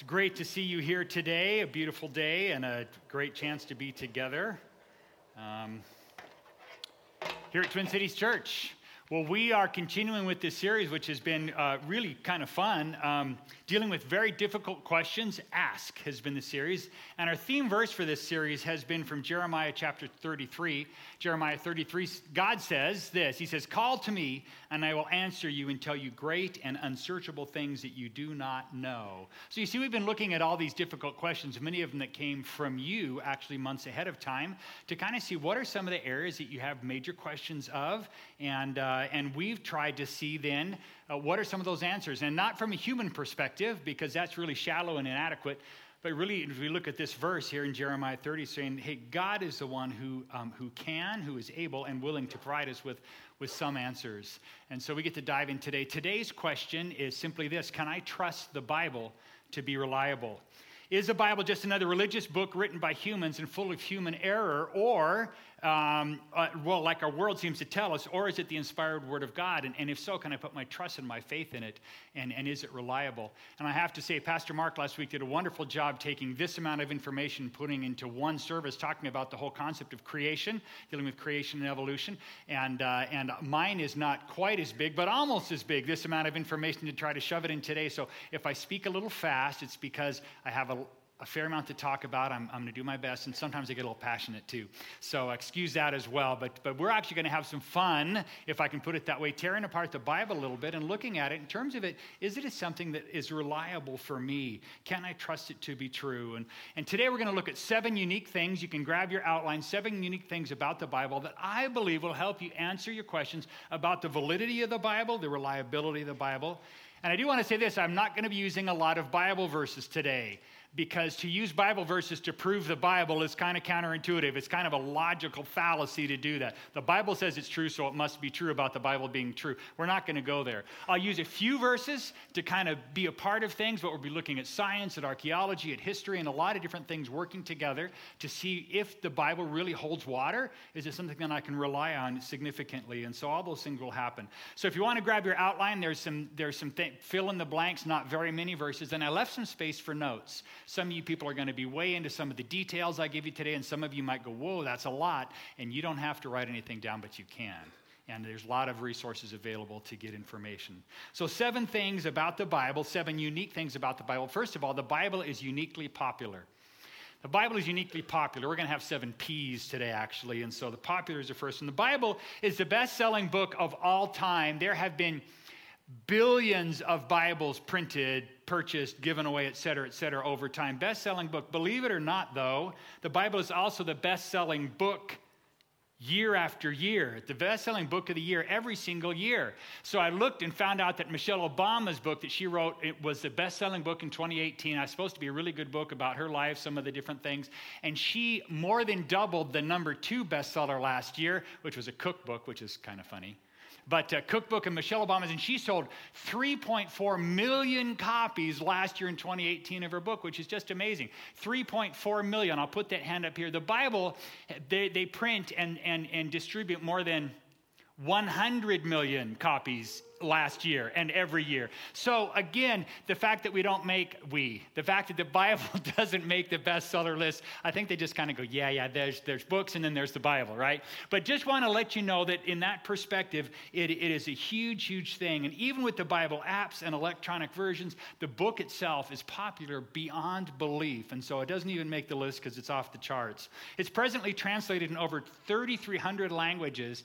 It's great to see you here today, a beautiful day, and a great chance to be together um, here at Twin Cities Church. Well, we are continuing with this series, which has been uh, really kind of fun. Um, dealing with very difficult questions. Ask has been the series. And our theme verse for this series has been from Jeremiah chapter 33. Jeremiah 33, God says this He says, Call to me, and I will answer you and tell you great and unsearchable things that you do not know. So you see, we've been looking at all these difficult questions, many of them that came from you actually months ahead of time, to kind of see what are some of the areas that you have major questions of. And, uh, uh, and we've tried to see then uh, what are some of those answers. And not from a human perspective, because that's really shallow and inadequate, but really, if we look at this verse here in Jeremiah 30, saying, hey, God is the one who, um, who can, who is able, and willing to provide us with, with some answers. And so we get to dive in today. Today's question is simply this Can I trust the Bible to be reliable? Is the Bible just another religious book written by humans and full of human error? Or um, uh, well, like our world seems to tell us, or is it the inspired word of God? And, and if so, can I put my trust and my faith in it? And, and is it reliable? And I have to say, Pastor Mark last week did a wonderful job taking this amount of information, putting into one service, talking about the whole concept of creation, dealing with creation and evolution. And, uh, and mine is not quite as big, but almost as big, this amount of information to try to shove it in today. So if I speak a little fast, it's because I have a, a fair amount to talk about. I'm, I'm going to do my best, and sometimes I get a little passionate too. So excuse that as well. But, but we're actually going to have some fun, if I can put it that way, tearing apart the Bible a little bit and looking at it in terms of it. Is it something that is reliable for me? Can I trust it to be true? And, and today we're going to look at seven unique things. You can grab your outline, seven unique things about the Bible that I believe will help you answer your questions about the validity of the Bible, the reliability of the Bible. And I do want to say this I'm not going to be using a lot of Bible verses today because to use Bible verses to prove the Bible is kind of counterintuitive. It's kind of a logical fallacy to do that. The Bible says it's true, so it must be true about the Bible being true. We're not going to go there. I'll use a few verses to kind of be a part of things, but we'll be looking at science, at archaeology, at history, and a lot of different things working together to see if the Bible really holds water. Is it something that I can rely on significantly? And so all those things will happen. So if you want to grab your outline, there's some, there's some th- fill in the blanks, not very many verses, and I left some space for notes. Some of you people are going to be way into some of the details I give you today, and some of you might go, Whoa, that's a lot. And you don't have to write anything down, but you can. And there's a lot of resources available to get information. So, seven things about the Bible, seven unique things about the Bible. First of all, the Bible is uniquely popular. The Bible is uniquely popular. We're going to have seven P's today, actually. And so the popular is the first. And the Bible is the best selling book of all time. There have been billions of Bibles printed, purchased, given away, et cetera, et cetera, over time. Best selling book. Believe it or not, though, the Bible is also the best selling book year after year, the best selling book of the year every single year. So I looked and found out that Michelle Obama's book that she wrote it was the best selling book in 2018. It's supposed to be a really good book about her life, some of the different things. And she more than doubled the number two bestseller last year, which was a cookbook, which is kind of funny but uh, cookbook and Michelle Obama's, and she sold 3.4 million copies last year in 2018 of her book, which is just amazing. 3.4 million. I'll put that hand up here. The Bible, they, they print and, and, and distribute more than 100 million copies last year and every year. So again, the fact that we don't make we, the fact that the Bible doesn't make the bestseller list, I think they just kind of go, yeah, yeah, there's there's books and then there's the Bible, right? But just want to let you know that in that perspective, it, it is a huge, huge thing. And even with the Bible apps and electronic versions, the book itself is popular beyond belief. And so it doesn't even make the list because it's off the charts. It's presently translated in over 3,300 languages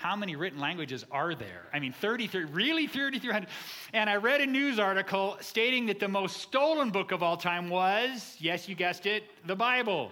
how many written languages are there? I mean, 33, really 3,300? And I read a news article stating that the most stolen book of all time was, yes, you guessed it, the Bible.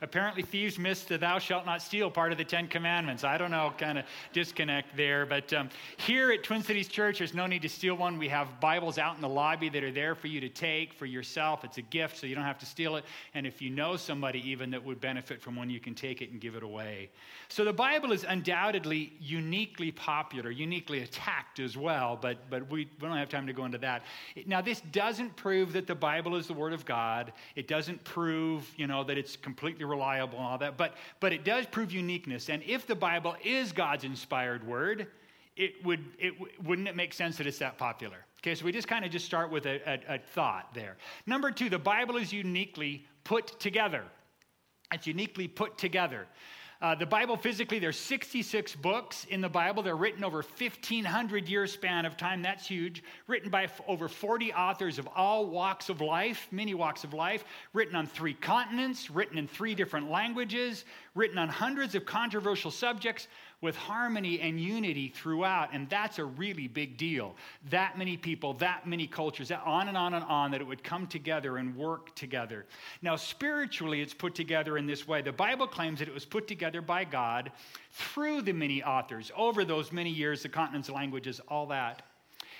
Apparently, thieves missed the thou shalt not steal part of the Ten Commandments. I don't know, kind of disconnect there. But um, here at Twin Cities Church, there's no need to steal one. We have Bibles out in the lobby that are there for you to take for yourself. It's a gift, so you don't have to steal it. And if you know somebody even that would benefit from one, you can take it and give it away. So the Bible is undoubtedly uniquely popular, uniquely attacked as well, but, but we, we don't have time to go into that. Now, this doesn't prove that the Bible is the Word of God. It doesn't prove, you know, that it's completely reliable and all that, but, but it does prove uniqueness. And if the Bible is God's inspired word, it would, it, wouldn't it make sense that it's that popular? Okay, so we just kind of just start with a, a, a thought there. Number two, the Bible is uniquely put together. It's uniquely put together. Uh, the Bible physically, there's 66 books in the Bible. They're written over 1,500 year span of time. That's huge. Written by f- over 40 authors of all walks of life, many walks of life. Written on three continents, written in three different languages, written on hundreds of controversial subjects with harmony and unity throughout. And that's a really big deal. That many people, that many cultures, on and on and on, that it would come together and work together. Now, spiritually, it's put together in this way. The Bible claims that it was put together by God through the many authors over those many years, the continents, languages, all that.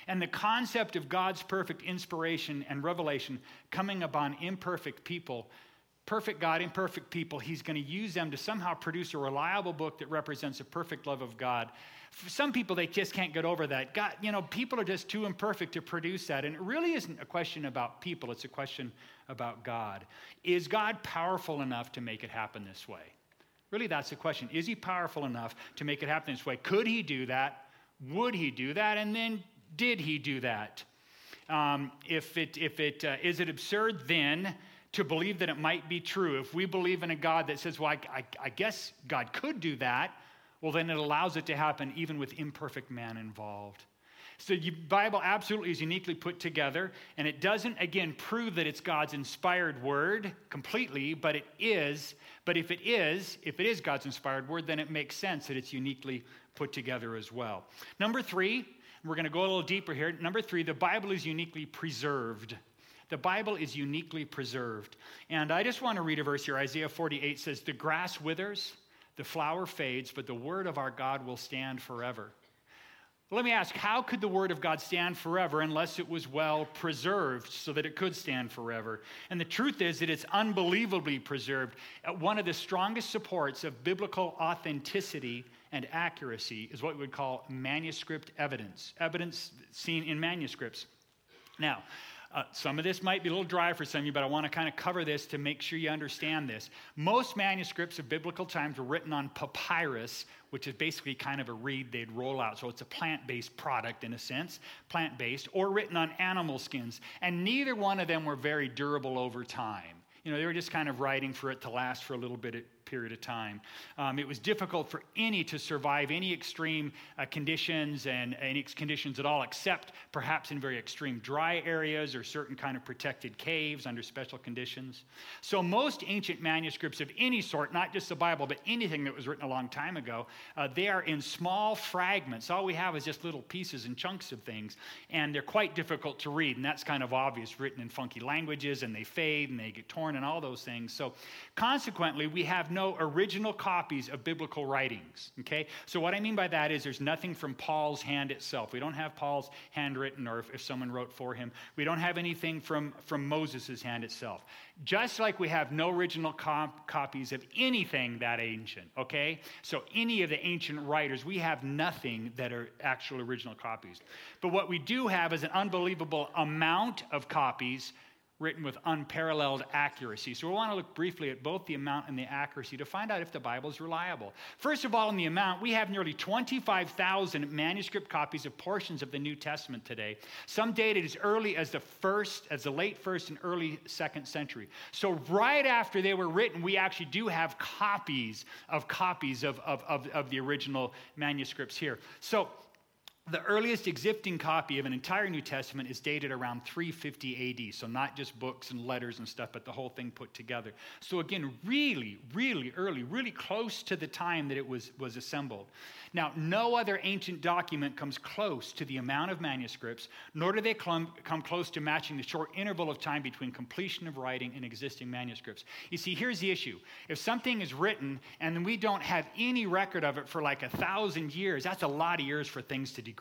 And the concept of God's perfect inspiration and revelation coming upon imperfect people perfect God, imperfect people, he's going to use them to somehow produce a reliable book that represents a perfect love of God. For some people, they just can't get over that. God, you know, people are just too imperfect to produce that. And it really isn't a question about people, it's a question about God. Is God powerful enough to make it happen this way? Really, that's the question. Is he powerful enough to make it happen this way? Could he do that? Would he do that? And then did he do that? Um, if it, if it uh, is it absurd then to believe that it might be true. If we believe in a God that says, well, I, I, I guess God could do that, well, then it allows it to happen even with imperfect man involved. So the Bible absolutely is uniquely put together, and it doesn't, again, prove that it's God's inspired word completely, but it is. But if it is, if it is God's inspired word, then it makes sense that it's uniquely put together as well. Number three, we're going to go a little deeper here. Number three, the Bible is uniquely preserved. The Bible is uniquely preserved. And I just want to read a verse here. Isaiah 48 says, The grass withers, the flower fades, but the word of our God will stand forever. Let me ask, how could the Word of God stand forever unless it was well preserved so that it could stand forever? And the truth is that it's unbelievably preserved. Uh, one of the strongest supports of biblical authenticity and accuracy is what we would call manuscript evidence, evidence seen in manuscripts. Now, uh, some of this might be a little dry for some of you, but I want to kind of cover this to make sure you understand this. Most manuscripts of biblical times were written on papyrus, which is basically kind of a reed they'd roll out. So it's a plant based product in a sense, plant based, or written on animal skins. And neither one of them were very durable over time. You know, they were just kind of writing for it to last for a little bit period of time. Um, it was difficult for any to survive any extreme uh, conditions and any conditions at all, except perhaps in very extreme dry areas or certain kind of protected caves under special conditions. So most ancient manuscripts of any sort, not just the Bible, but anything that was written a long time ago, uh, they are in small fragments. All we have is just little pieces and chunks of things, and they're quite difficult to read, and that's kind of obvious, written in funky languages, and they fade and they get torn and all those things. So consequently, we have no no original copies of biblical writings. Okay? So, what I mean by that is there's nothing from Paul's hand itself. We don't have Paul's handwritten or if, if someone wrote for him. We don't have anything from, from Moses' hand itself. Just like we have no original comp- copies of anything that ancient. Okay? So, any of the ancient writers, we have nothing that are actual original copies. But what we do have is an unbelievable amount of copies written with unparalleled accuracy. So we want to look briefly at both the amount and the accuracy to find out if the Bible is reliable. First of all, in the amount, we have nearly 25,000 manuscript copies of portions of the New Testament today, some dated as early as the first, as the late first and early second century. So right after they were written, we actually do have copies of copies of, of, of, of the original manuscripts here. So the earliest existing copy of an entire New Testament is dated around 350 AD. So, not just books and letters and stuff, but the whole thing put together. So, again, really, really early, really close to the time that it was, was assembled. Now, no other ancient document comes close to the amount of manuscripts, nor do they come, come close to matching the short interval of time between completion of writing and existing manuscripts. You see, here's the issue if something is written and we don't have any record of it for like a thousand years, that's a lot of years for things to degrade,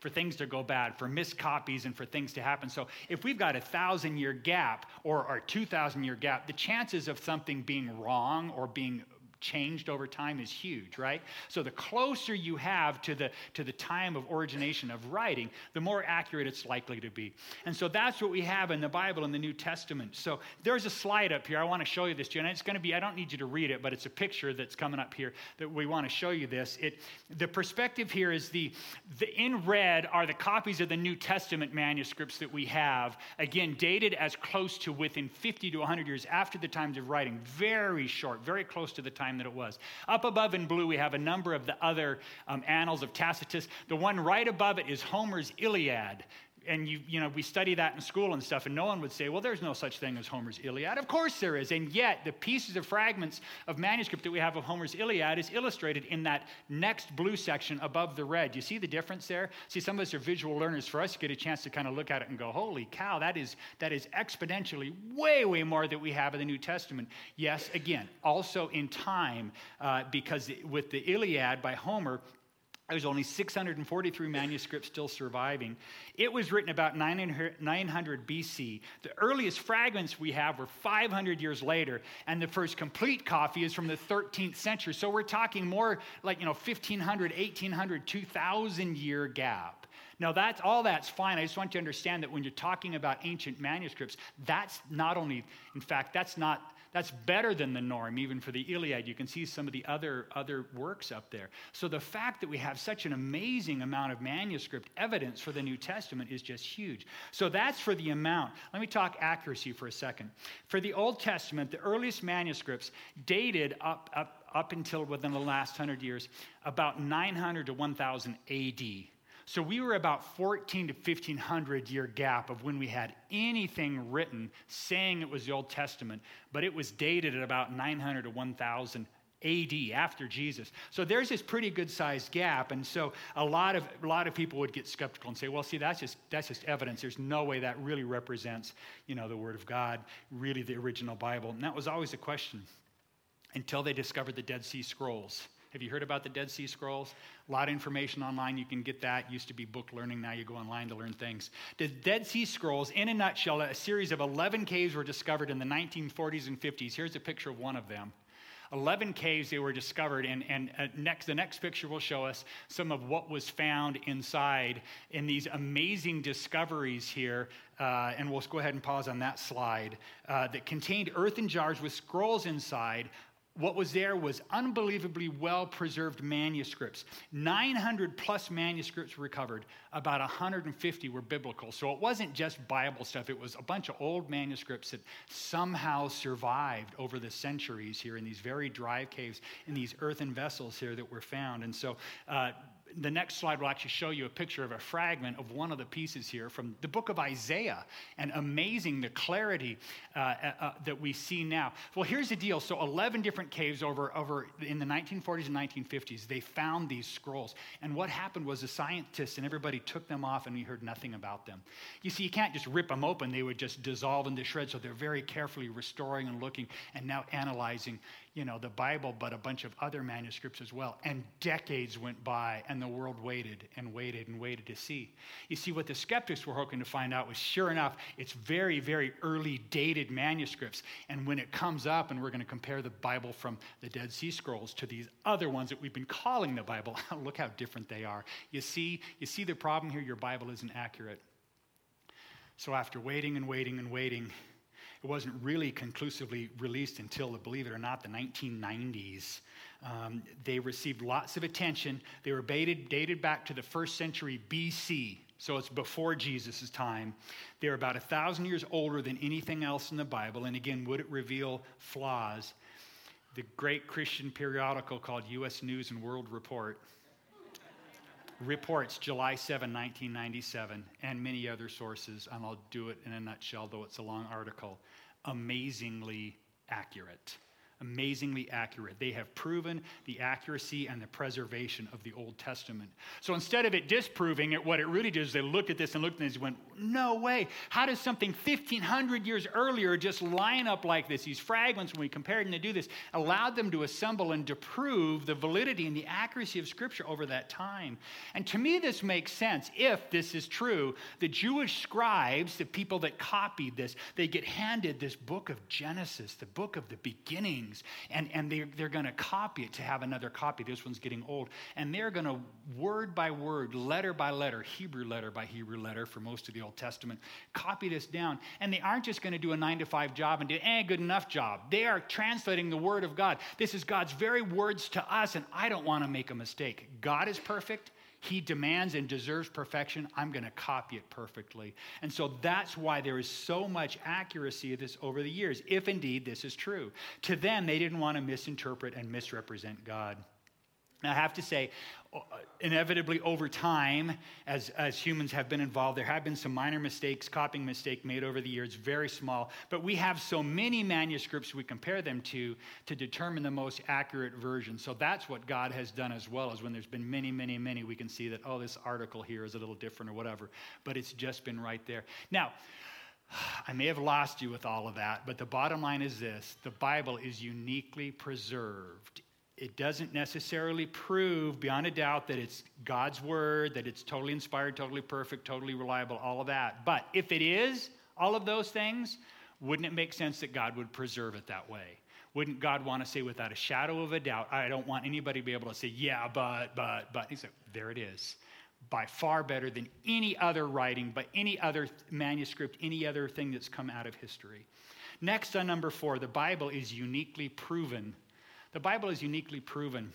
for things to go bad, for missed copies, and for things to happen. So, if we've got a thousand year gap or a 2,000 year gap, the chances of something being wrong or being changed over time is huge, right? So the closer you have to the to the time of origination of writing, the more accurate it's likely to be. And so that's what we have in the Bible in the New Testament. So there's a slide up here. I want to show you this, Jen. It's going to be I don't need you to read it, but it's a picture that's coming up here that we want to show you this. It the perspective here is the, the in red are the copies of the New Testament manuscripts that we have, again dated as close to within 50 to 100 years after the times of writing, very short, very close to the time time that it was. Up above in blue, we have a number of the other um, annals of Tacitus. The one right above it is Homer's Iliad and you, you know, we study that in school and stuff, and no one would say, well, there's no such thing as Homer's Iliad. Of course there is. And yet, the pieces of fragments of manuscript that we have of Homer's Iliad is illustrated in that next blue section above the red. You see the difference there? See, some of us are visual learners. For us to get a chance to kind of look at it and go, holy cow, that is, that is exponentially way, way more that we have in the New Testament. Yes, again, also in time, uh, because with the Iliad by Homer, there's only 643 manuscripts still surviving. It was written about 900 BC. The earliest fragments we have were 500 years later, and the first complete copy is from the 13th century. So we're talking more like, you know, 1500, 1800, 2000 year gap. Now, that's all that's fine. I just want you to understand that when you're talking about ancient manuscripts, that's not only, in fact, that's not that's better than the norm, even for the Iliad. You can see some of the other, other works up there. So the fact that we have such an amazing amount of manuscript evidence for the New Testament is just huge. So that's for the amount. Let me talk accuracy for a second. For the Old Testament, the earliest manuscripts dated up, up, up until within the last hundred years, about 900 to 1000 AD. So we were about 14 to 1500 year gap of when we had anything written saying it was the Old Testament, but it was dated at about 900 to 1000 AD after Jesus. So there's this pretty good sized gap. And so a lot of a lot of people would get skeptical and say, well, see, that's just that's just evidence. There's no way that really represents, you know, the Word of God, really the original Bible. And that was always a question until they discovered the Dead Sea Scrolls. Have you heard about the Dead Sea Scrolls? A lot of information online. You can get that. Used to be book learning. Now you go online to learn things. The Dead Sea Scrolls, in a nutshell, a series of 11 caves were discovered in the 1940s and 50s. Here's a picture of one of them. 11 caves they were discovered and, and uh, next the next picture will show us some of what was found inside in these amazing discoveries here uh, and we'll go ahead and pause on that slide uh, that contained earthen jars with scrolls inside what was there was unbelievably well preserved manuscripts. 900 plus manuscripts recovered. About 150 were biblical. So it wasn't just Bible stuff, it was a bunch of old manuscripts that somehow survived over the centuries here in these very dry caves, in these earthen vessels here that were found. And so, uh, the next slide will actually show you a picture of a fragment of one of the pieces here from the book of Isaiah. And amazing the clarity uh, uh, uh that we see now. Well, here's the deal. So, 11 different caves over, over in the 1940s and 1950s, they found these scrolls. And what happened was the scientists and everybody took them off, and we heard nothing about them. You see, you can't just rip them open, they would just dissolve into shreds. So, they're very carefully restoring and looking and now analyzing you know, the Bible, but a bunch of other manuscripts as well. And decades went by, and the world waited and waited and waited to see. You see, what the skeptics were hoping to find out was sure enough, it's very, very early dated manuscripts. And when it comes up, and we're going to compare the Bible from the Dead Sea Scrolls to these other ones that we've been calling the Bible, oh, look how different they are. You see, you see the problem here? Your Bible isn't accurate. So after waiting and waiting and waiting, it wasn't really conclusively released until, believe it or not, the 1990s. Um, they received lots of attention. They were dated, dated back to the first century BC, so it's before Jesus' time. They're about a thousand years older than anything else in the Bible. And again, would it reveal flaws? The great Christian periodical called U.S. News and World Report reports July 7, 1997, and many other sources, and I'll do it in a nutshell, though it's a long article, amazingly accurate amazingly accurate. They have proven the accuracy and the preservation of the Old Testament. So instead of it disproving it, what it really did is they looked at this and looked at this and went, no way. How does something 1,500 years earlier just line up like this? These fragments, when we compared them to do this, allowed them to assemble and to prove the validity and the accuracy of Scripture over that time. And to me, this makes sense if this is true. The Jewish scribes, the people that copied this, they get handed this book of Genesis, the book of the beginning things. And, and they're, they're going to copy it to have another copy. This one's getting old. And they're going to, word by word, letter by letter, Hebrew letter by Hebrew letter for most of the Old Testament, copy this down. And they aren't just going to do a nine to five job and do, eh, good enough job. They are translating the Word of God. This is God's very words to us, and I don't want to make a mistake. God is perfect. He demands and deserves perfection. I'm going to copy it perfectly. And so that's why there is so much accuracy of this over the years, if indeed this is true. To them, they didn't want to misinterpret and misrepresent God. I have to say, inevitably over time, as, as humans have been involved, there have been some minor mistakes, copying mistake made over the years, very small. But we have so many manuscripts we compare them to to determine the most accurate version. So that's what God has done as well, as when there's been many, many, many, we can see that, oh, this article here is a little different or whatever. But it's just been right there. Now, I may have lost you with all of that, but the bottom line is this the Bible is uniquely preserved it doesn't necessarily prove beyond a doubt that it's God's word, that it's totally inspired, totally perfect, totally reliable, all of that. But if it is all of those things, wouldn't it make sense that God would preserve it that way? Wouldn't God want to say without a shadow of a doubt, I don't want anybody to be able to say, yeah, but, but, but. He said, there it is. By far better than any other writing, by any other manuscript, any other thing that's come out of history. Next, on number four, the Bible is uniquely proven the Bible is uniquely proven.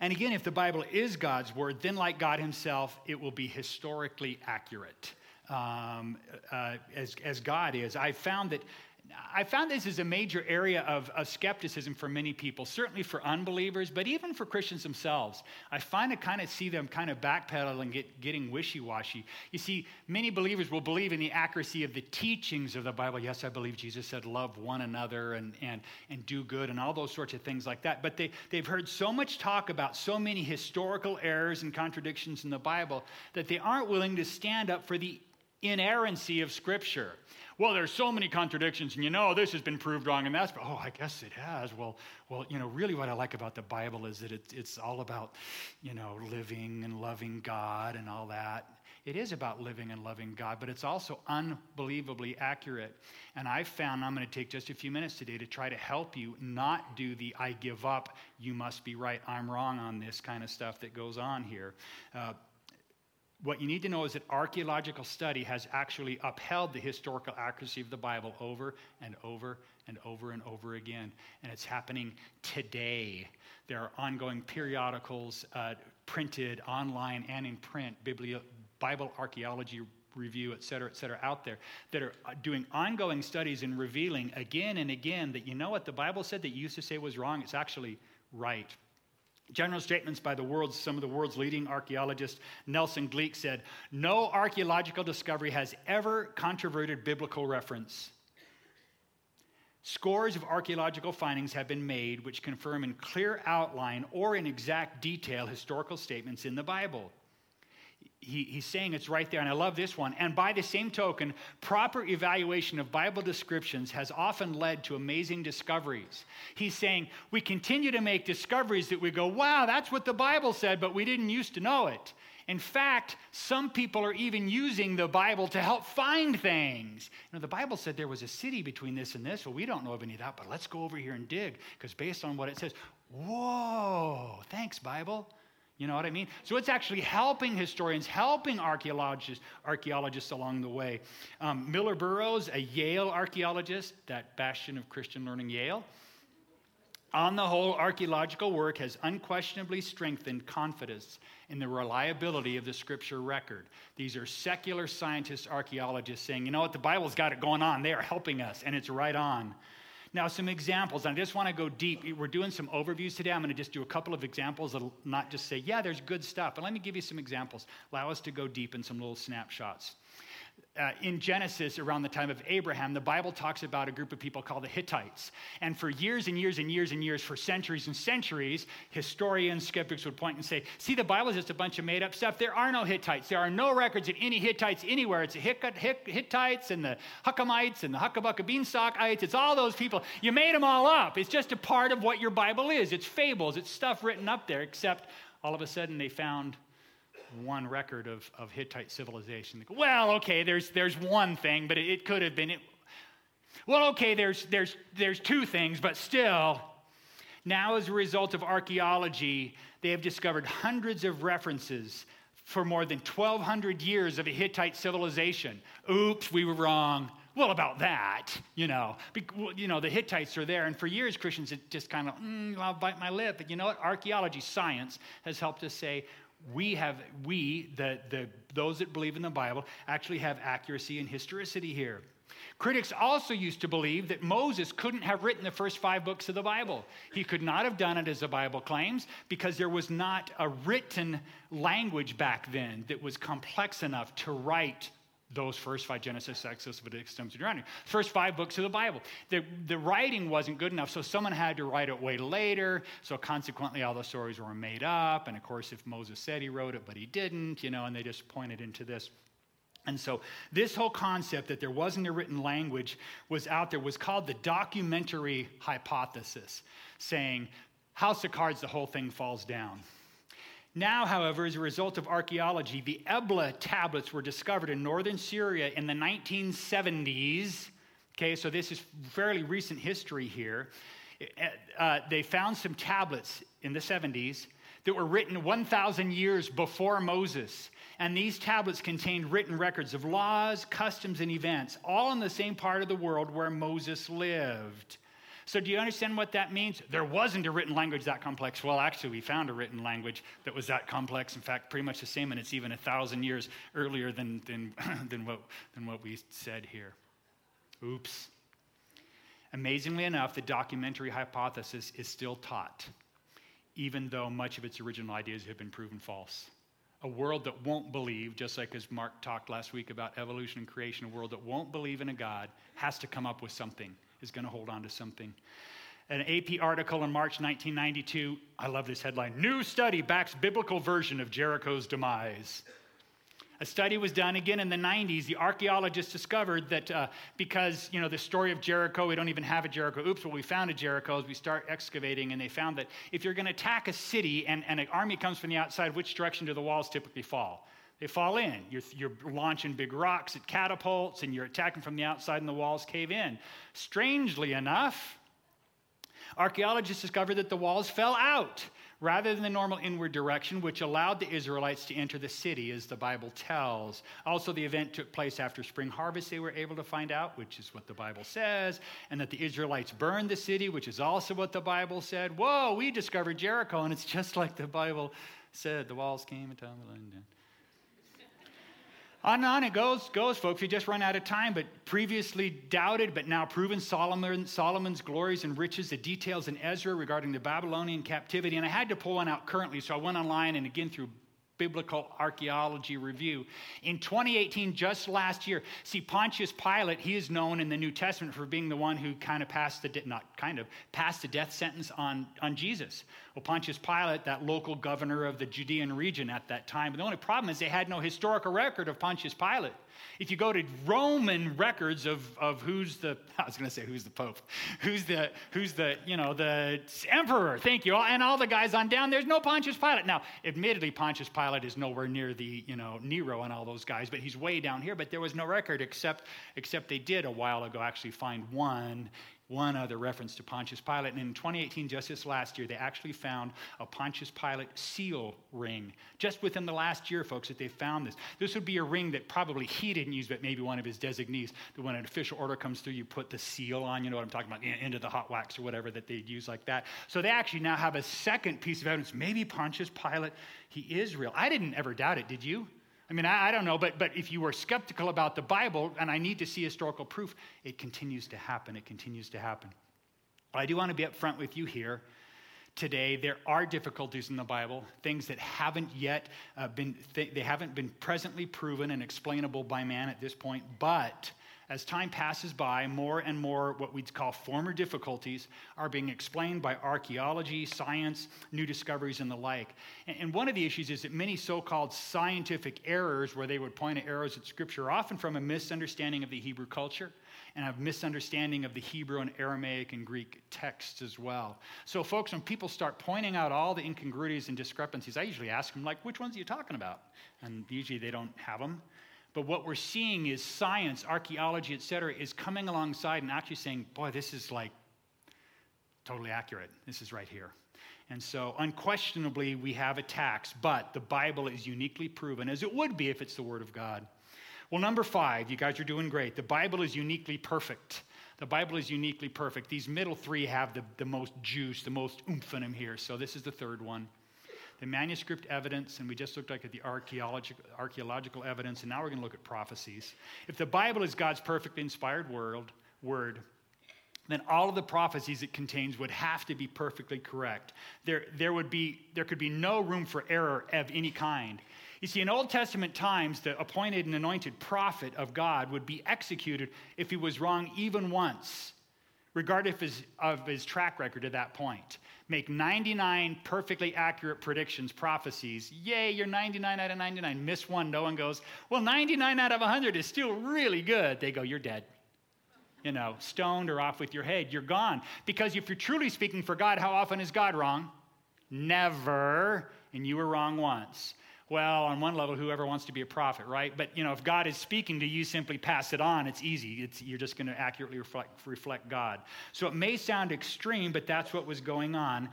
And again, if the Bible is God's word, then like God Himself, it will be historically accurate. Um, uh, as, as God is. I found that I found this is a major area of, of, skepticism for many people, certainly for unbelievers, but even for Christians themselves. I find to kind of see them kind of backpedal and get, getting wishy washy. You see, many believers will believe in the accuracy of the teachings of the Bible. Yes, I believe Jesus said, love one another and, and, and do good and all those sorts of things like that. But they, they've heard so much talk about so many historical errors and contradictions in the Bible that they aren't willing to stand up for the inerrancy of Scripture well, there's so many contradictions, and you know this has been proved wrong, and that's, oh, I guess it has. Well, well, you know, really what I like about the Bible is that it, it's all about, you know, living and loving God and all that. It is about living and loving God, but it's also unbelievably accurate. And I found I'm going to take just a few minutes today to try to help you not do the I give up, you must be right, I'm wrong on this kind of stuff that goes on here. Uh, what you need to know is that archaeological study has actually upheld the historical accuracy of the Bible over and over and over and over again. And it's happening today. There are ongoing periodicals uh, printed online and in print, Bible archaeology review, et cetera, et cetera, out there that are uh, doing ongoing studies and revealing again and again that you know what the Bible said that you used to say was wrong? It's actually right. General statements by the world's, some of the world's leading archaeologists. Nelson Glueck said, No archaeological discovery has ever controverted biblical reference. Scores of archaeological findings have been made which confirm in clear outline or in exact detail historical statements in the Bible he, he's saying it's right there, and I love this one. And by the same token, proper evaluation of Bible descriptions has often led to amazing discoveries. He's saying we continue to make discoveries that we go, wow, that's what the Bible said, but we didn't used to know it. In fact, some people are even using the Bible to help find things. You know, the Bible said there was a city between this and this. Well, we don't know of any of that, but let's go over here and dig, because based on what it says, whoa, thanks, Bible. You know what I mean? So it's actually helping historians, helping archaeologists, archaeologists along the way. Um, Millar Burrows, a Yale archaeologist, that bastion of Christian learning, Yale. On the whole, archaeological work has unquestionably strengthened confidence in the reliability of the scripture record. These are secular scientists, archaeologists saying, you know what, the Bible's got it going on. They are helping us, and it's right on. Now, some examples. I just want to go deep. We're doing some overviews today. I'm going to just do a couple of examples that'll not just say, yeah, there's good stuff, but let me give you some examples. Allow us to go deep in some little snapshots uh, in Genesis, around the time of Abraham, the Bible talks about a group of people called the Hittites. And for years and years and years and years, for centuries and centuries, historians, skeptics would point and say, see, the Bible is just a bunch of made up stuff. There are no Hittites. There are no records of any Hittites anywhere. It's the Hittites and the Huckamites and the Huckabucka Beanstalkites. It's all those people. You made them all up. It's just a part of what your Bible is. It's fables, it's stuff written up there, except all of a sudden they found one record of, of Hittite civilization. Well, okay, there's, there's one thing, but it, it could have been. It, Well, okay, there's, there's, there's two things, but still, now as a result of archaeology, they have discovered hundreds of references for more than 1,200 years of a Hittite civilization. Oops, we were wrong. Well, about that, you know, you know, the Hittites are there, and for years Christians had just kind of, mm, I'll bite my lip. But you know what? Archaeology, science has helped us say we have, we, the, the, those that believe in the Bible, actually have accuracy and historicity here. Critics also used to believe that Moses couldn't have written the first five books of the Bible. He could not have done it as the Bible claims because there was not a written language back then that was complex enough to write those first five Genesis, Exodus, Leviticus, Deuteronomy. First five books of the Bible. The, the writing wasn't good enough, so someone had to write it way later. So consequently, all the stories were made up. And of course, if Moses said he wrote it, but he didn't, you know, and they just pointed into this. And so, this whole concept that there wasn't a written language was out there was called the documentary hypothesis, saying, House of Cards, the whole thing falls down. Now, however, as a result of archaeology, the Ebla tablets were discovered in northern Syria in the 1970s. Okay, so this is fairly recent history here. Uh, they found some tablets in the 70s that were written 1,000 years before Moses. And these tablets contained written records of laws, customs, and events, all in the same part of the world where Moses lived. So, do you understand what that means? There wasn't a written language that complex. Well, actually, we found a written language that was that complex. In fact, pretty much the same, and it's even a thousand years earlier than, than, than, what, than what we said here. Oops. Amazingly enough, the documentary hypothesis is still taught, even though much of its original ideas have been proven false. A world that won't believe, just like as Mark talked last week about evolution and creation, a world that won't believe in a God has to come up with something is going to hold on to something. An AP article in March 1992, I love this headline New study backs biblical version of Jericho's demise. A study was done again in the 90s. The archaeologists discovered that uh, because, you know, the story of Jericho, we don't even have a Jericho. Oops, well, we found a Jericho as we start excavating, and they found that if you're going to attack a city and, and an army comes from the outside, which direction do the walls typically fall? They fall in. You're, you're, launching big rocks at catapults and you're attacking from the outside and the walls cave in. Strangely enough, archaeologists discovered that the walls fell out rather than the normal inward direction, which allowed the Israelites to enter the city, as the Bible tells. Also, the event took place after spring harvest, they were able to find out, which is what the Bible says, and that the Israelites burned the city, which is also what the Bible said. Whoa, we discovered Jericho, and it's just like the Bible said. The walls came and tumbling down. On and on it goes, goes, folks. We just run out of time, but previously doubted, but now proven Solomon, Solomon's glories and riches, the details in Ezra regarding the Babylonian captivity. And I had to pull one out currently, so I went online and again through Biblical Archaeology Review. In 2018, just last year, see, Pontius Pilate, he is known in the New Testament for being the one who kind of passed the, not kind of, passed the death sentence on, on Jesus. Well, Pontius Pilate, that local governor of the Judean region at that time, the only problem is they had no historical record of Pontius Pilate. If you go to Roman records of, of who's the, I was going to say who's the Pope, who's the, who's the, you know, the emperor, thank you, and all the guys on down, there's no Pontius Pilate. Now, admittedly, Pontius Pilate is nowhere near the, you know, Nero and all those guys, but he's way down here, but there was no record except, except they did a while ago actually find one one other reference to Pontius Pilate. And in 2018, just this last year, they actually found a Pontius Pilate seal ring. Just within the last year, folks, that they found this. This would be a ring that probably he didn't use, but maybe one of his designees. That when an official order comes through, you put the seal on, you know what I'm talking about, into the hot wax or whatever that they'd use like that. So they actually now have a second piece of evidence. Maybe Pontius Pilate, he is real. I didn't ever doubt it, did you? I mean, I, I, don't know, but, but if you were skeptical about the Bible, and I need to see historical proof, it continues to happen. It continues to happen. But I do want to be upfront with you here today. There are difficulties in the Bible, things that haven't yet uh, been, th- they haven't been presently proven and explainable by man at this point, but as time passes by, more and more what we'd call former difficulties are being explained by archaeology, science, new discoveries, and the like. And one of the issues is that many so called scientific errors, where they would point at arrows at Scripture, are often from a misunderstanding of the Hebrew culture and a misunderstanding of the Hebrew and Aramaic and Greek texts as well. So, folks, when people start pointing out all the incongruities and discrepancies, I usually ask them, like, which ones are you talking about? And usually they don't have them. But what we're seeing is science, archaeology, et cetera, is coming alongside and actually saying, boy, this is like totally accurate. This is right here. And so, unquestionably, we have attacks, but the Bible is uniquely proven, as it would be if it's the Word of God. Well, number five, you guys are doing great. The Bible is uniquely perfect. The Bible is uniquely perfect. These middle three have the, the most juice, the most oomph in them here. So, this is the third one the manuscript evidence, and we just looked like at the archaeological, evidence, and now we're going to look at prophecies. If the Bible is God's perfectly inspired word, word, then all of the prophecies it contains would have to be perfectly correct. There, there, would be, there could be no room for error of any kind. You see, in Old Testament times, the appointed and anointed prophet of God would be executed if he was wrong even once, regardless of his, track record at that point make 99 perfectly accurate predictions, prophecies. Yay, you're 99 out of 99. Miss one, no one goes, well, 99 out of 100 is still really good. They go, you're dead. You know, stoned or off with your head. You're gone. Because if you're truly speaking for God, how often is God wrong? Never. And you were wrong once well, on one level, whoever wants to be a prophet, right? But you know, if God is speaking to you, simply pass it on. It's easy. It's, you're just going to accurately reflect, reflect God. So it may sound extreme, but that's what was going on.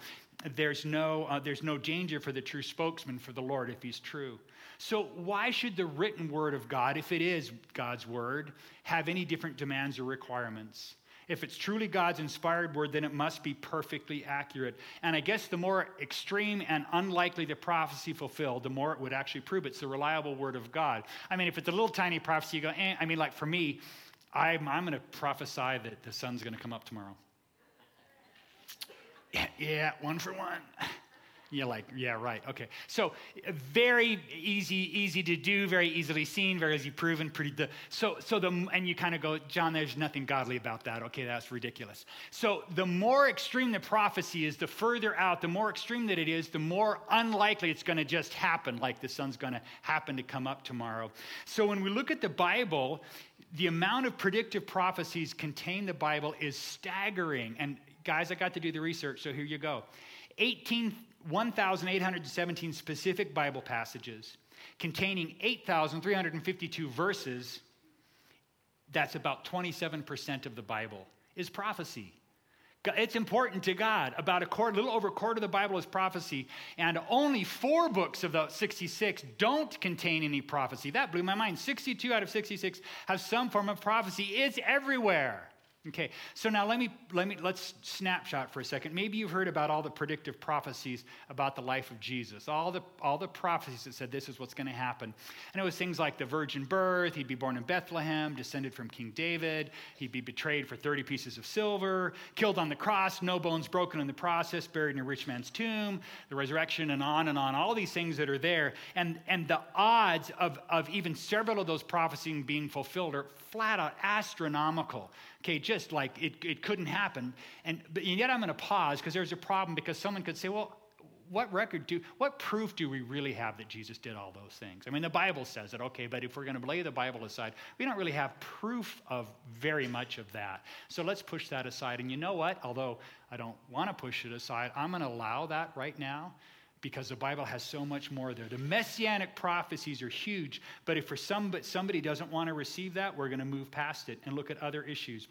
There's no, uh, there's no danger for the true spokesman for the Lord if he's true. So why should the written word of God, if it is God's word, have any different demands or requirements? If it's truly God's inspired word, then it must be perfectly accurate. And I guess the more extreme and unlikely the prophecy fulfilled, the more it would actually prove it's the reliable word of God. I mean, if it's a little tiny prophecy, you go, eh. I mean, like for me, I'm, I'm going to prophesy that the sun's going to come up tomorrow. Yeah, yeah, one for one. You're like, yeah, right, okay. So very easy, easy to do, very easily seen, very easy proven. Pretty. The, so, so the and you kind of go, John, there's nothing godly about that. Okay, that's ridiculous. So the more extreme the prophecy is, the further out, the more extreme that it is, the more unlikely it's going to just happen. Like the sun's going to happen to come up tomorrow. So when we look at the Bible, the amount of predictive prophecies contained in the Bible is staggering. And guys, I got to do the research, so here you go. 18 1,817 specific Bible passages containing 8,352 verses. That's about 27% of the Bible is prophecy. It's important to God. About a quarter, little over a quarter of the Bible is prophecy, and only four books of the 66 don't contain any prophecy. That blew my mind. 62 out of 66 have some form of prophecy. It's everywhere. Okay, so now let me let me let's snapshot for a second. Maybe you've heard about all the predictive prophecies about the life of Jesus. All the all the prophecies that said this is what's going to happen. And it was things like the virgin birth, he'd be born in Bethlehem, descended from King David, he'd be betrayed for 30 pieces of silver, killed on the cross, no bones broken in the process, buried in a rich man's tomb, the resurrection and on and on. All these things that are there. And and the odds of of even several of those prophecies being fulfilled are flat out astronomical. Okay, just like it, it couldn't happen. And, but, and yet I'm going to pause because there's a problem because someone could say, well, what record do, what proof do we really have that Jesus did all those things? I mean, the Bible says it, okay, but if we're going to lay the Bible aside, we don't really have proof of very much of that. So let's push that aside. And you know what? Although I don't want to push it aside, I'm going to allow that right now because the Bible has so much more there. The messianic prophecies are huge, but if for some, but somebody doesn't want to receive that, we're going to move past it and look at other issues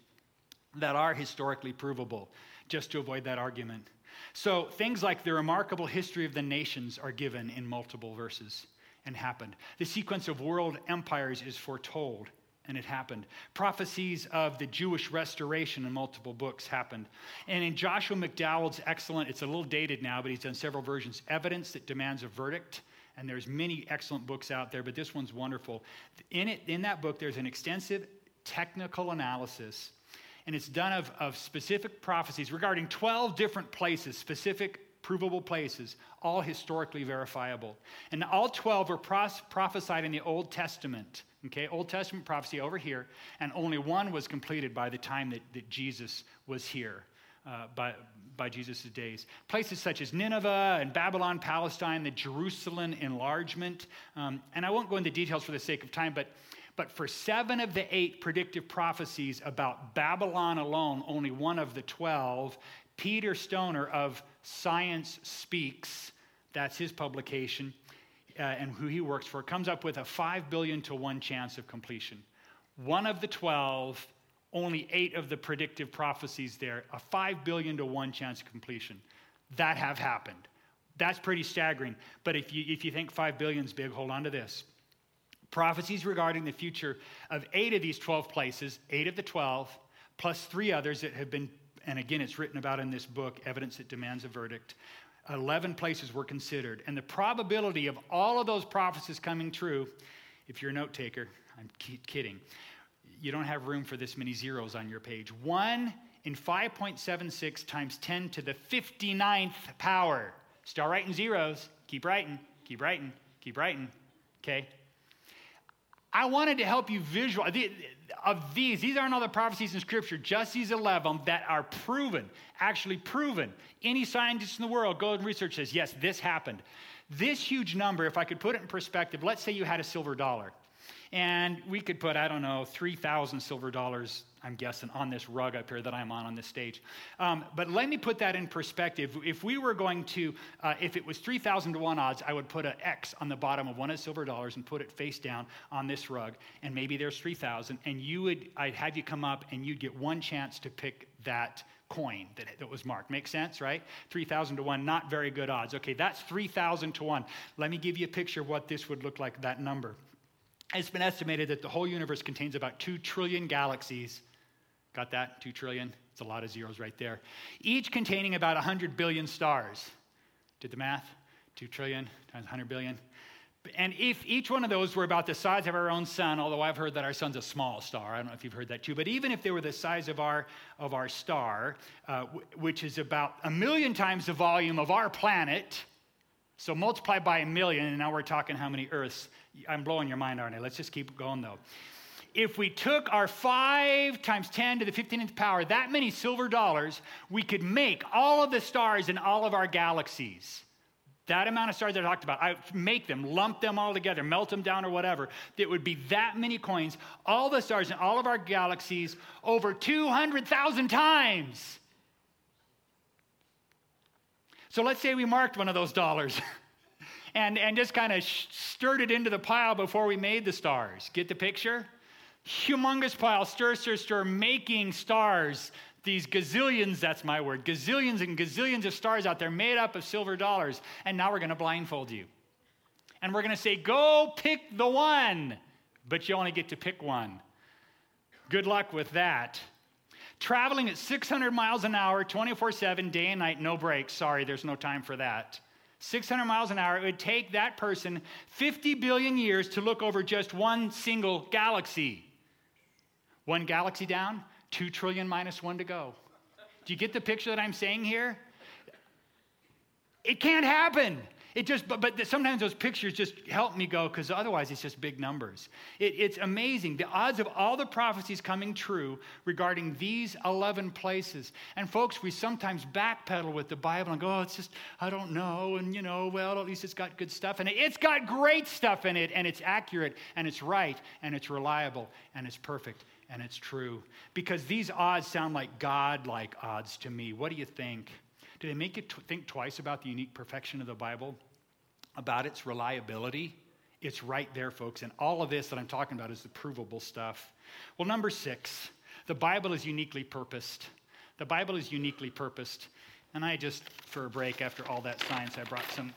that are historically provable just to avoid that argument. So things like the remarkable history of the nations are given in multiple verses and happened. The sequence of world empires is foretold and it happened. Prophecies of the Jewish restoration in multiple books happened. And in Joshua McDowell's excellent, it's a little dated now, but he's done several versions, Evidence That Demands a Verdict. And there's many excellent books out there, but this one's wonderful. In it, in that book, there's an extensive technical analysis, and it's done of, of specific prophecies regarding 12 different places, specific provable places, all historically verifiable. And all 12 were pros- prophesied in the Old Testament. Okay, Old Testament prophecy over here, and only one was completed by the time that, that Jesus was here. Uh, by, by Jesus' days. Places such as Nineveh and Babylon, Palestine, the Jerusalem enlargement. Um, and I won't go into details for the sake of time, but, but for seven of the eight predictive prophecies about Babylon alone, only one of the 12, Peter Stoner of Science Speaks, that's his publication, uh, and who he works for comes up with a 5 billion to 1 chance of completion. One of the 12, only eight of the predictive prophecies there, a 5 billion to 1 chance of completion. That have happened. That's pretty staggering. But if you, if you think 5 billion is big, hold on to this. Prophecies regarding the future of eight of these 12 places, eight of the 12, plus three others that have been, and again, it's written about in this book, Evidence That Demands a Verdict. 11 places were considered. And the probability of all of those prophecies coming true, if you're a note taker, I'm kidding, you don't have room for this many zeros on your page. One in 5.76 times 10 to the 59th power. Start writing zeros. Keep writing, keep writing, keep writing. Okay? I wanted to help you visualize of these. These aren't all the prophecies in Scripture, just these 11 that are proven, actually proven. Any scientist in the world, go and research says, yes, this happened. This huge number, if I could put it in perspective, let's say you had a silver dollar. And we could put, I don't know, 3,000 silver dollars, I'm guessing, on this rug up here that I'm on on this stage. Um, but let me put that in perspective. If we were going to, uh, if it was 3,000 to 1 odds, I would put an X on the bottom of one of silver dollars and put it face down on this rug. And maybe there's 3,000. And you would, I'd have you come up and you'd get one chance to pick that coin that, that was marked. Makes sense, right? 3,000 to 1, not very good odds. Okay, that's 3,000 to 1. Let me give you a picture of what this would look like, that number. It's been estimated that the whole universe contains about 2 trillion galaxies. Got that? 2 trillion? It's a lot of zeros right there. Each containing about 100 billion stars. Did the math? 2 trillion times 100 billion. And if each one of those were about the size of our own sun, although I've heard that our sun's a small star, I don't know if you've heard that too, but even if they were the size of our, of our star, uh, which is about a million times the volume of our planet, so multiply by a million, and now we're talking how many Earths. I'm blowing your mind, aren't I? Let's just keep going though. If we took our 5 times 10 to the 15th power, that many silver dollars, we could make all of the stars in all of our galaxies. That amount of stars that I talked about, I make them, lump them all together, melt them down or whatever. It would be that many coins, all the stars in all of our galaxies, over 200,000 times. So let's say we marked one of those dollars and, and just kind of stirred it into the pile before we made the stars. Get the picture? Humongous pile, stir, stir, stir, making stars. These gazillions, that's my word, gazillions and gazillions of stars out there made up of silver dollars. And now we're going to blindfold you. And we're going to say, go pick the one, but you only get to pick one. Good luck with that traveling at 600 miles an hour, 24 7, day and night, no breaks. Sorry, there's no time for that. 600 miles an hour, it would take that person 50 billion years to look over just one single galaxy. One galaxy down, 2 trillion minus one to go. Do you get the picture that I'm saying here? It can't happen. It just, but, but sometimes those pictures just help me go because otherwise it's just big numbers. It, it's amazing. The odds of all the prophecies coming true regarding these 11 places. And folks, we sometimes backpedal with the Bible and go, oh, it's just, I don't know. And, you know, well, at least it's got good stuff in it. It's got great stuff in it, and it's accurate, and it's right, and it's reliable, and it's perfect, and it's true. Because these odds sound like God like odds to me. What do you think? Do they make you t- think twice about the unique perfection of the Bible? about its reliability. It's right there, folks. And all of this that I'm talking about is the provable stuff. Well, number six, the Bible is uniquely purposed. The Bible is uniquely purposed. And I just, for a break after all that science, I brought some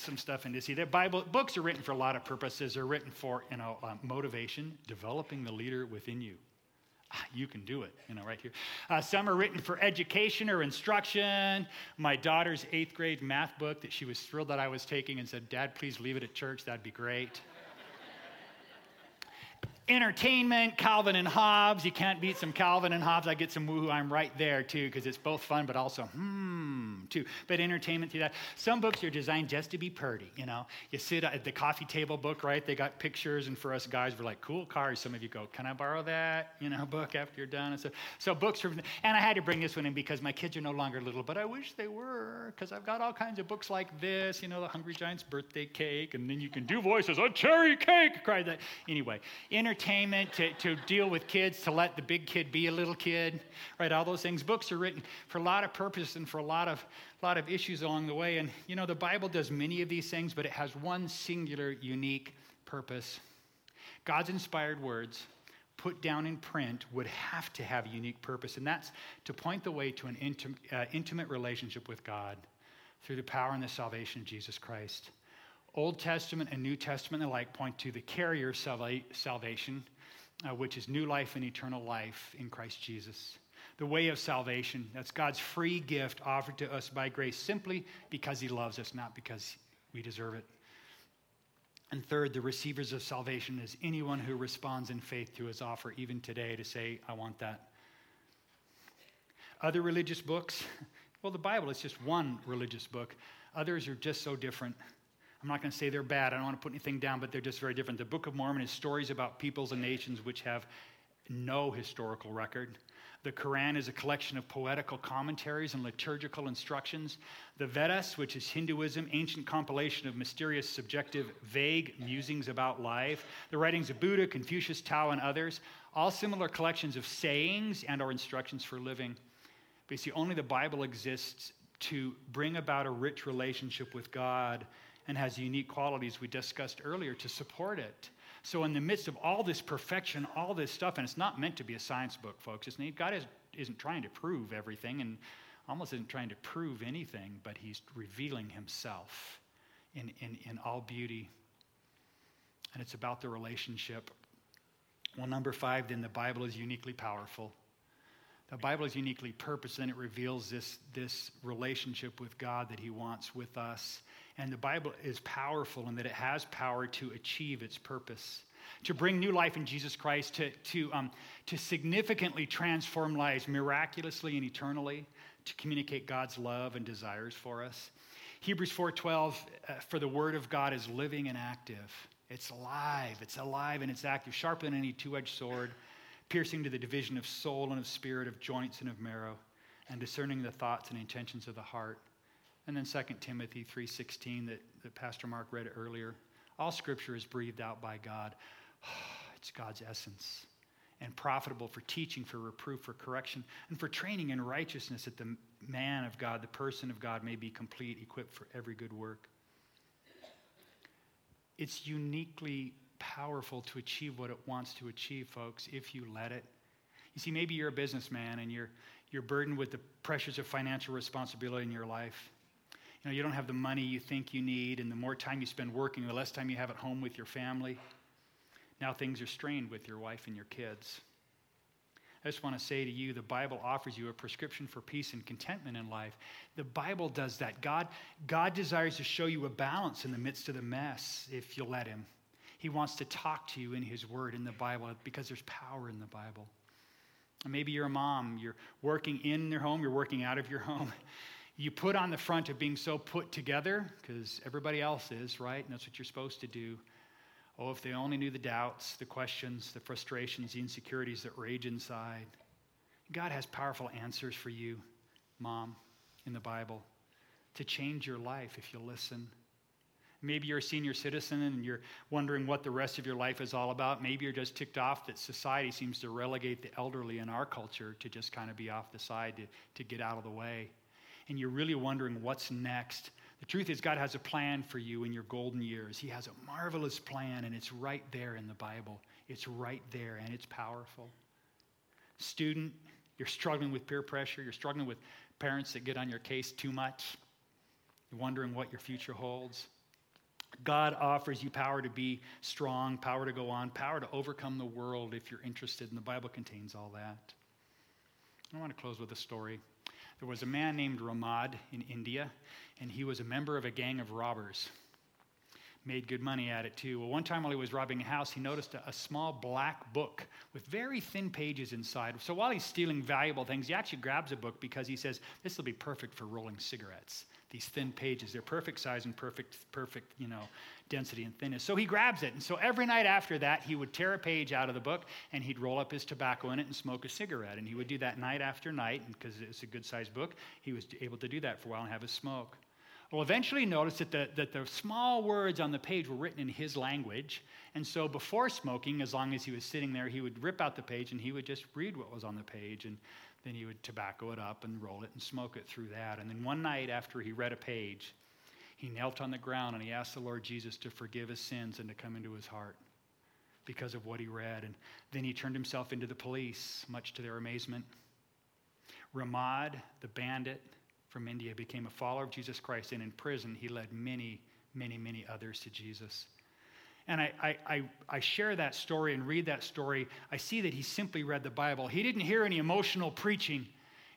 some stuff in to see. that Bible books are written for a lot of purposes. They're written for you know uh, motivation, developing the leader within you. Ah, you can do it, you know, right here. Uh, some are written for education or instruction. My daughter's eighth grade math book that she was thrilled that I was taking and said, Dad, please leave it at church. That'd be great entertainment, Calvin and Hobbes. You can't beat some Calvin and Hobbes. I get some woohoo. I'm right there too because it's both fun but also hmm too. But entertainment through that. Some books are designed just to be purdy. You know, you sit at the coffee table book, right? They got pictures, and for us guys, we're like cool cars. Some of you go, can I borrow that? You know, book after you're done. And so, so books are. And I had to bring this one in because my kids are no longer little, but I wish they were because I've got all kinds of books like this. You know, the Hungry Giant's birthday cake, and then you can do voices. A cherry cake, cried that. Anyway, entertainment entertainment, to, to deal with kids, to let the big kid be a little kid, right? All those things. Books are written for a lot of purpose and for a lot of, lot of issues along the way. And, you know, the Bible does many of these things, but it has one singular, unique purpose. God's inspired words put down in print would have to have a unique purpose, and that's to point the way to an intim- uh, intimate relationship with God through the power and the salvation of Jesus Christ. Old Testament and New Testament alike point to the carrier salvation, uh, which is new life and eternal life in Christ Jesus. The way of salvation, that's God's free gift offered to us by grace simply because He loves us, not because we deserve it. And third, the receivers of salvation is anyone who responds in faith to his offer, even today, to say, I want that. Other religious books, well, the Bible is just one religious book. Others are just so different. I'm not going to say they're bad. I don't want to put anything down, but they're just very different. The Book of Mormon is stories about peoples and nations which have no historical record. The Quran is a collection of poetical commentaries and liturgical instructions. The Vedas, which is Hinduism, ancient compilation of mysterious, subjective, vague musings about life. The writings of Buddha, Confucius, Tao, and others, all similar collections of sayings and or instructions for living. But you see, only the Bible exists to bring about a rich relationship with God and has unique qualities we discussed earlier to support it. So, in the midst of all this perfection, all this stuff, and it's not meant to be a science book, folks. It's, God is, isn't trying to prove everything and almost isn't trying to prove anything, but He's revealing Himself in, in, in all beauty. And it's about the relationship. Well, number five, then the Bible is uniquely powerful. The Bible is uniquely purposed, and it reveals this, this relationship with God that He wants with us. And the Bible is powerful in that it has power to achieve its purpose, to bring new life in Jesus Christ, to, to, um, to significantly transform lives miraculously and eternally, to communicate God's love and desires for us. Hebrews 4:12 uh, for the word of God is living and active. It's alive, it's alive and it's active, sharper than any two-edged sword, piercing to the division of soul and of spirit, of joints and of marrow, and discerning the thoughts and intentions of the heart. And then 2 Timothy 3.16 that, that Pastor Mark read earlier. All scripture is breathed out by God. It's God's essence and profitable for teaching, for reproof, for correction, and for training in righteousness that the man of God, the person of God, may be complete, equipped for every good work. It's uniquely powerful to achieve what it wants to achieve, folks, if you let it. You see, maybe you're a businessman and you're, you're burdened with the pressures of financial responsibility in your life know, you don't have the money you think you need, and the more time you spend working, the less time you have at home with your family. Now things are strained with your wife and your kids. I just want to say to you the Bible offers you a prescription for peace and contentment in life. The Bible does that. God, God desires to show you a balance in the midst of the mess if you'll let Him. He wants to talk to you in His Word in the Bible because there's power in the Bible. maybe you're a mom, you're working in your home, you're working out of your home you put on the front of being so put together, because everybody else is, right? And that's what you're supposed to do. Oh, if they only knew the doubts, the questions, the frustrations, the insecurities that rage inside. God has powerful answers for you, mom, in the Bible, to change your life if you listen. Maybe you're a senior citizen and you're wondering what the rest of your life is all about. Maybe you're just ticked off that society seems to relegate the elderly in our culture to just kind of be off the side, to, to get out of the way and you're really wondering what's next, the truth is, God has a plan for you in your golden years. He has a marvelous plan, and it's right there in the Bible. It's right there, and it's powerful. Student, you're struggling with peer pressure, you're struggling with parents that get on your case too much, you're wondering what your future holds. God offers you power to be strong, power to go on, power to overcome the world if you're interested, and the Bible contains all that. I want to close with a story. There was a man named Ramad in India, and he was a member of a gang of robbers. Made good money at it too. Well, one time while he was robbing a house, he noticed a, a small black book with very thin pages inside. So while he's stealing valuable things, he actually grabs a book because he says, This will be perfect for rolling cigarettes these thin pages. They're perfect size and perfect, perfect, you know, density and thinness. So he grabs it. And so every night after that, he would tear a page out of the book and he'd roll up his tobacco in it and smoke a cigarette. And he would do that night after night. Because it's a good sized book, he was able to do that for a while and have a smoke. Well, eventually noticed that the, that the small words on the page were written in his language. And so before smoking, as long as he was sitting there, he would rip out the page and he would just read what was on the page. And then he would tobacco it up and roll it and smoke it through that. And then one night after he read a page, he knelt on the ground and he asked the Lord Jesus to forgive his sins and to come into his heart because of what he read. And then he turned himself into the police, much to their amazement. Ramad, the bandit, from India became a follower of Jesus Christ, and in prison, he led many, many, many others to Jesus. And I, I, I, share that story and read that story. I see that he simply read the Bible. He didn't hear any emotional preaching.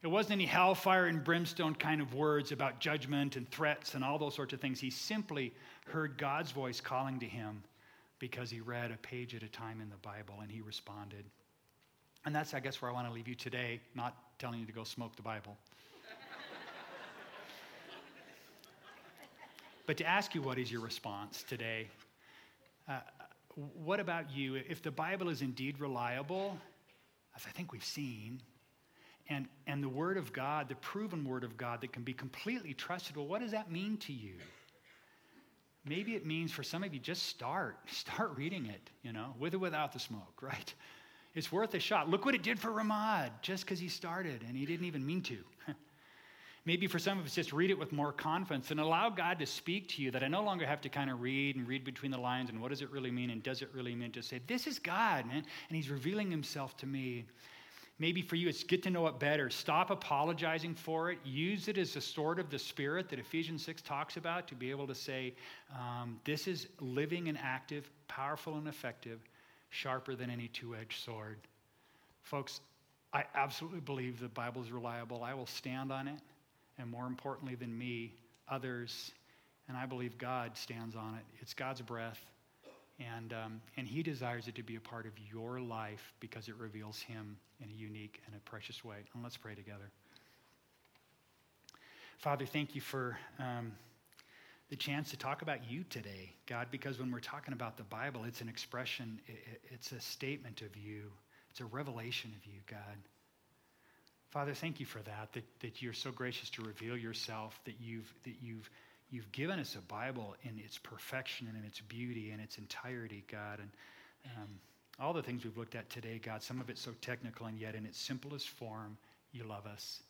It wasn't any hellfire and brimstone kind of words about judgment and threats and all those sorts of things. He simply heard God's voice calling to him because he read a page at a time in the Bible and he responded. And that's, I guess, where I want to leave you today, not telling you to go smoke the Bible. But to ask you, what is your response today? Uh, what about you? If the Bible is indeed reliable, as I think we've seen, and, and the Word of God, the proven Word of God that can be completely trusted, well, what does that mean to you? Maybe it means for some of you, just start. Start reading it, you know, with or without the smoke, right? It's worth a shot. Look what it did for Ramad just because he started and he didn't even mean to. Maybe for some of us, just read it with more confidence and allow God to speak to you that I no longer have to kind of read and read between the lines and what does it really mean and does it really mean to say, This is God, man, and He's revealing Himself to me. Maybe for you, it's get to know it better. Stop apologizing for it. Use it as a sword of the Spirit that Ephesians 6 talks about to be able to say, um, This is living and active, powerful and effective, sharper than any two edged sword. Folks, I absolutely believe the Bible is reliable. I will stand on it and more importantly than me, others. And I believe God stands on it. It's God's breath. And, um, and He desires it to be a part of your life because it reveals Him in a unique and a precious way. And let's pray together. Father, thank you for um, the chance to talk about you today, God, because when we're talking about the Bible, it's an expression, it's a statement of you, it's a revelation of you, God. Father, thank you for that, that, that you're so gracious to reveal yourself, that you've, that you've, you've given us a Bible in its perfection and in its beauty and its entirety, God. And um, all the things we've looked at today, God, some of it's so technical, and yet in its simplest form, you love us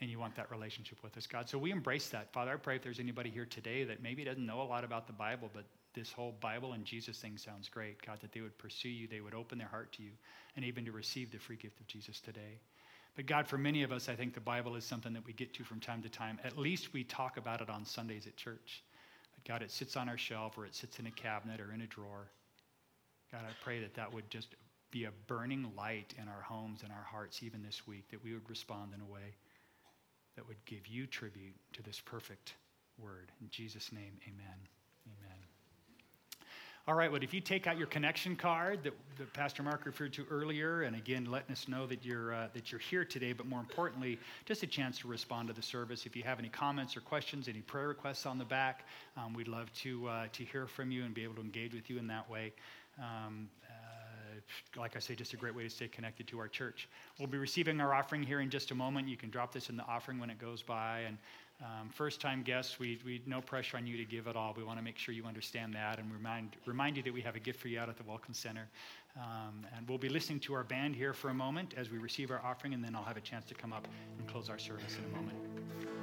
and you want that relationship with us, God. So we embrace that. Father, I pray if there's anybody here today that maybe doesn't know a lot about the Bible, but this whole Bible and Jesus thing sounds great, God, that they would pursue you, they would open their heart to you, and even to receive the free gift of Jesus today. But God, for many of us, I think the Bible is something that we get to from time to time. At least we talk about it on Sundays at church. But God, it sits on our shelf or it sits in a cabinet or in a drawer. God, I pray that that would just be a burning light in our homes and our hearts even this week, that we would respond in a way that would give you tribute to this perfect word. In Jesus' name, amen. Amen. All right, well, if you take out your connection card that, that Pastor Mark referred to earlier, and again, letting us know that you're, uh, that you're here today, but more importantly, just a chance to respond to the service. If you have any comments or questions, any prayer requests on the back, um, we'd love to, uh, to hear from you and be able to engage with you in that way. Um, uh, like I say, just a great way to stay connected to our church. We'll be receiving our offering here in just a moment. You can drop this in the offering when it goes by, and um, first time guests, we, we no pressure on you to give at all. We want to make sure you understand that and remind, remind you that we have a gift for you out at the Welcome Center. Um, and we'll be listening to our band here for a moment as we receive our offering, and then I'll have a chance to come up and close our service in a moment.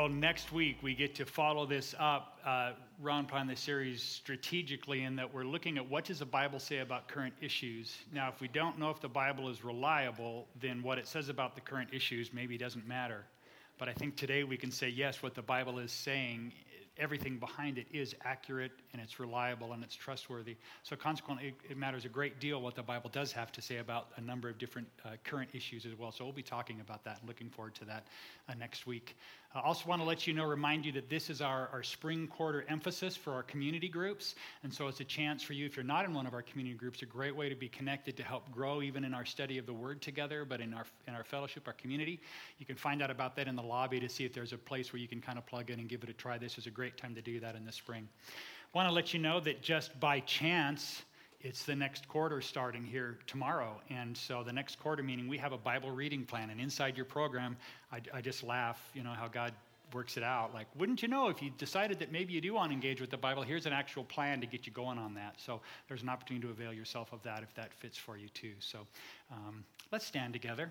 Well, next week we get to follow this up, uh, run upon the series strategically, in that we're looking at what does the Bible say about current issues. Now, if we don't know if the Bible is reliable, then what it says about the current issues maybe doesn't matter. But I think today we can say yes, what the Bible is saying everything behind it is accurate and it's reliable and it's trustworthy. So, consequently, it, it, matters a great deal what the Bible does have to say about a number of different uh, current issues as well. So, we'll be talking about that and looking forward to that uh, next week. I also want to let you know, remind you that this is our, our spring quarter emphasis for our community groups. And so, it's a chance for you, if you're not in one of our community groups, a great way to be connected to help grow even in our study of the Word together, but in our, in our fellowship, our community. You can find out about that in the lobby to see if there's a place where you can kind of plug in and give it a try. This is a great time to do that in the spring. I want to let you know that just by chance, it's the next quarter starting here tomorrow. And so the next quarter meeting, we have a Bible reading plan. And inside your program, I, I just laugh, you know, how God works it out. Like, wouldn't you know if you decided that maybe you do want to engage with the Bible, here's an actual plan to get you going on that. So there's an opportunity to avail yourself of that if that fits for you too. So um, let's stand together.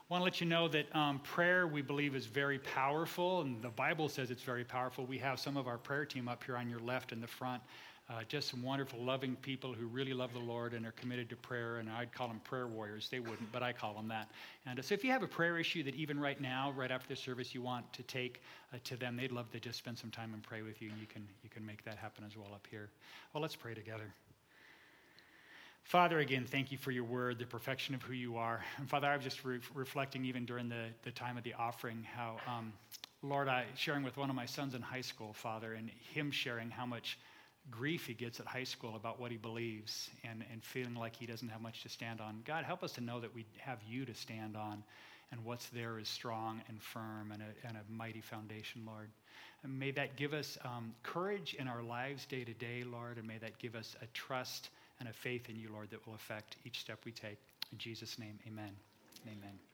I want to let you know that um, prayer, we believe, is very powerful, and the Bible says it's very powerful. We have some of our prayer team up here on your left in the front. Uh, just some wonderful, loving people who really love the Lord and are committed to prayer. And I'd call them prayer warriors. They wouldn't, but I call them that. And uh, so if you have a prayer issue that even right now, right after the service, you want to take uh, to them, they'd love to just spend some time and pray with you. And you can, you can make that happen as well up here. Well, let's pray together. Father, again, thank you for your word, the perfection of who you are. And Father, I was just re- reflecting even during the, the time of the offering how, um, Lord, I sharing with one of my sons in high school, Father, and him sharing how much grief he gets at high school about what he believes and, and feeling like he doesn't have much to stand on. God, help us to know that we have you to stand on and what's there is strong and firm and a, and a mighty foundation, Lord. And may that give us um, courage in our lives day to day, Lord, and may that give us a trust and a faith in you, Lord, that will affect each step we take. In Jesus' name, amen. Amen.